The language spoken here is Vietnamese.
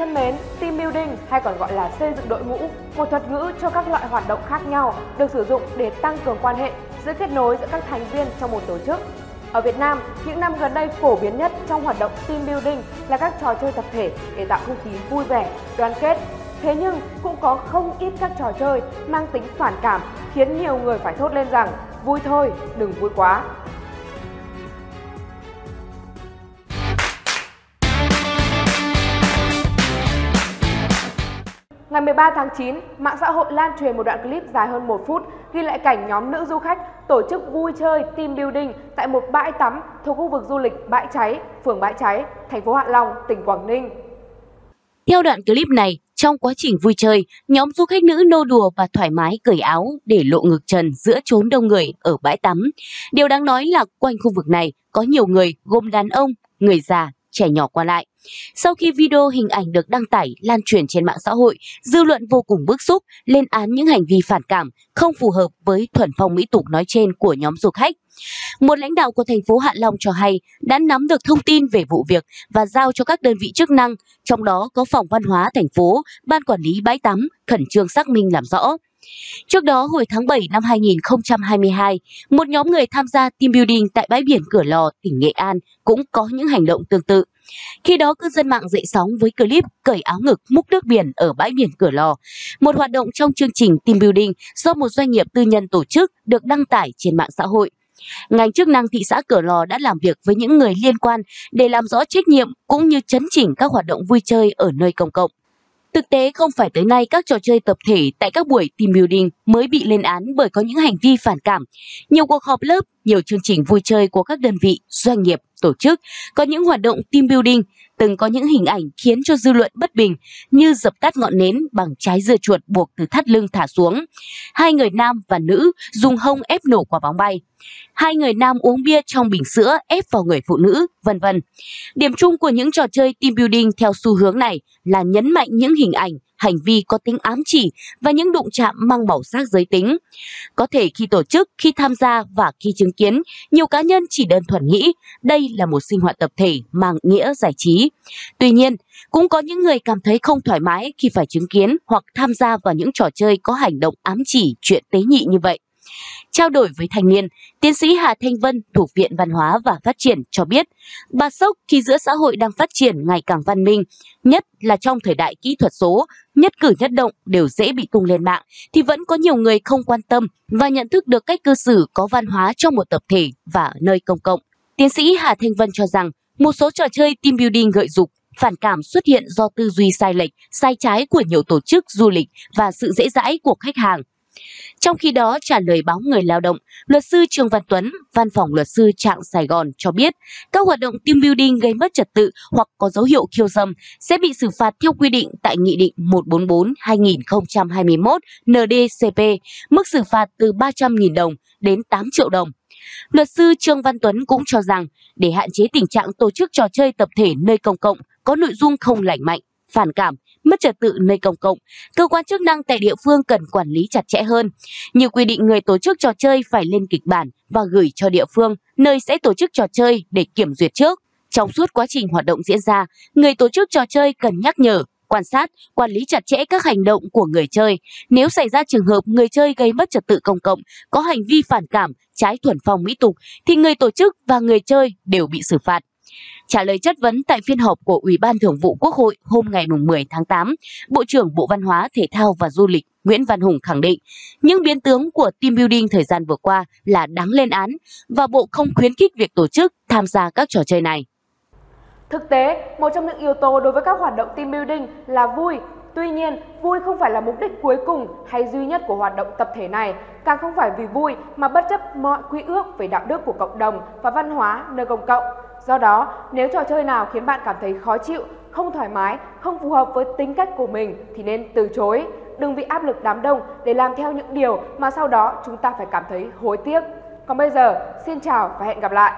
thân mến, team building hay còn gọi là xây dựng đội ngũ, một thuật ngữ cho các loại hoạt động khác nhau được sử dụng để tăng cường quan hệ giữa kết nối giữa các thành viên trong một tổ chức. Ở Việt Nam, những năm gần đây phổ biến nhất trong hoạt động team building là các trò chơi tập thể để tạo không khí vui vẻ, đoàn kết. Thế nhưng cũng có không ít các trò chơi mang tính phản cảm khiến nhiều người phải thốt lên rằng vui thôi, đừng vui quá. Ngày 13 tháng 9, mạng xã hội lan truyền một đoạn clip dài hơn 1 phút ghi lại cảnh nhóm nữ du khách tổ chức vui chơi team building tại một bãi tắm thuộc khu vực du lịch Bãi Cháy, phường Bãi Cháy, thành phố Hạ Long, tỉnh Quảng Ninh. Theo đoạn clip này, trong quá trình vui chơi, nhóm du khách nữ nô đùa và thoải mái cởi áo để lộ ngực trần giữa chốn đông người ở bãi tắm. Điều đáng nói là quanh khu vực này có nhiều người gồm đàn ông, người già, trẻ nhỏ qua lại. Sau khi video hình ảnh được đăng tải lan truyền trên mạng xã hội, dư luận vô cùng bức xúc lên án những hành vi phản cảm không phù hợp với thuần phong mỹ tục nói trên của nhóm du khách. Một lãnh đạo của thành phố Hạ Long cho hay đã nắm được thông tin về vụ việc và giao cho các đơn vị chức năng, trong đó có phòng văn hóa thành phố, ban quản lý bãi tắm khẩn trương xác minh làm rõ. Trước đó, hồi tháng 7 năm 2022, một nhóm người tham gia team building tại bãi biển Cửa Lò, tỉnh Nghệ An cũng có những hành động tương tự. Khi đó, cư dân mạng dậy sóng với clip cởi áo ngực múc nước biển ở bãi biển Cửa Lò, một hoạt động trong chương trình team building do một doanh nghiệp tư nhân tổ chức được đăng tải trên mạng xã hội. Ngành chức năng thị xã Cửa Lò đã làm việc với những người liên quan để làm rõ trách nhiệm cũng như chấn chỉnh các hoạt động vui chơi ở nơi công cộng. Thực tế không phải tới nay các trò chơi tập thể tại các buổi team building mới bị lên án bởi có những hành vi phản cảm. Nhiều cuộc họp lớp, nhiều chương trình vui chơi của các đơn vị, doanh nghiệp, tổ chức có những hoạt động team building từng có những hình ảnh khiến cho dư luận bất bình như dập tắt ngọn nến bằng trái dưa chuột buộc từ thắt lưng thả xuống. Hai người nam và nữ dùng hông ép nổ quả bóng bay. Hai người nam uống bia trong bình sữa ép vào người phụ nữ, vân vân. Điểm chung của những trò chơi team building theo xu hướng này là nhấn mạnh những hình ảnh hành vi có tính ám chỉ và những đụng chạm mang màu sắc giới tính. Có thể khi tổ chức, khi tham gia và khi chứng kiến, nhiều cá nhân chỉ đơn thuần nghĩ đây là một sinh hoạt tập thể mang nghĩa giải trí. Tuy nhiên, cũng có những người cảm thấy không thoải mái khi phải chứng kiến hoặc tham gia vào những trò chơi có hành động ám chỉ chuyện tế nhị như vậy. Trao đổi với thanh niên, tiến sĩ Hà Thanh Vân thuộc Viện Văn hóa và Phát triển cho biết, bà sốc khi giữa xã hội đang phát triển ngày càng văn minh, nhất là trong thời đại kỹ thuật số, nhất cử nhất động đều dễ bị tung lên mạng, thì vẫn có nhiều người không quan tâm và nhận thức được cách cư xử có văn hóa trong một tập thể và nơi công cộng. Tiến sĩ Hà Thanh Vân cho rằng, một số trò chơi team building gợi dục phản cảm xuất hiện do tư duy sai lệch, sai trái của nhiều tổ chức du lịch và sự dễ dãi của khách hàng. Trong khi đó, trả lời báo người lao động, luật sư Trương Văn Tuấn, văn phòng luật sư Trạng Sài Gòn cho biết, các hoạt động team building gây mất trật tự hoặc có dấu hiệu khiêu dâm sẽ bị xử phạt theo quy định tại Nghị định 144-2021 NDCP, mức xử phạt từ 300.000 đồng đến 8 triệu đồng. Luật sư Trương Văn Tuấn cũng cho rằng, để hạn chế tình trạng tổ chức trò chơi tập thể nơi công cộng có nội dung không lành mạnh, phản cảm, mất trật tự nơi công cộng, cơ quan chức năng tại địa phương cần quản lý chặt chẽ hơn. Như quy định người tổ chức trò chơi phải lên kịch bản và gửi cho địa phương nơi sẽ tổ chức trò chơi để kiểm duyệt trước. Trong suốt quá trình hoạt động diễn ra, người tổ chức trò chơi cần nhắc nhở, quan sát, quản lý chặt chẽ các hành động của người chơi. Nếu xảy ra trường hợp người chơi gây mất trật tự công cộng, có hành vi phản cảm, trái thuần phong mỹ tục, thì người tổ chức và người chơi đều bị xử phạt. Trả lời chất vấn tại phiên họp của Ủy ban Thường vụ Quốc hội hôm ngày 10 tháng 8, Bộ trưởng Bộ Văn hóa, Thể thao và Du lịch Nguyễn Văn Hùng khẳng định những biến tướng của team building thời gian vừa qua là đáng lên án và Bộ không khuyến khích việc tổ chức tham gia các trò chơi này. Thực tế, một trong những yếu tố đối với các hoạt động team building là vui. Tuy nhiên, vui không phải là mục đích cuối cùng hay duy nhất của hoạt động tập thể này, càng không phải vì vui mà bất chấp mọi quy ước về đạo đức của cộng đồng và văn hóa nơi công cộng. Do đó, nếu trò chơi nào khiến bạn cảm thấy khó chịu, không thoải mái, không phù hợp với tính cách của mình thì nên từ chối. Đừng bị áp lực đám đông để làm theo những điều mà sau đó chúng ta phải cảm thấy hối tiếc. Còn bây giờ, xin chào và hẹn gặp lại.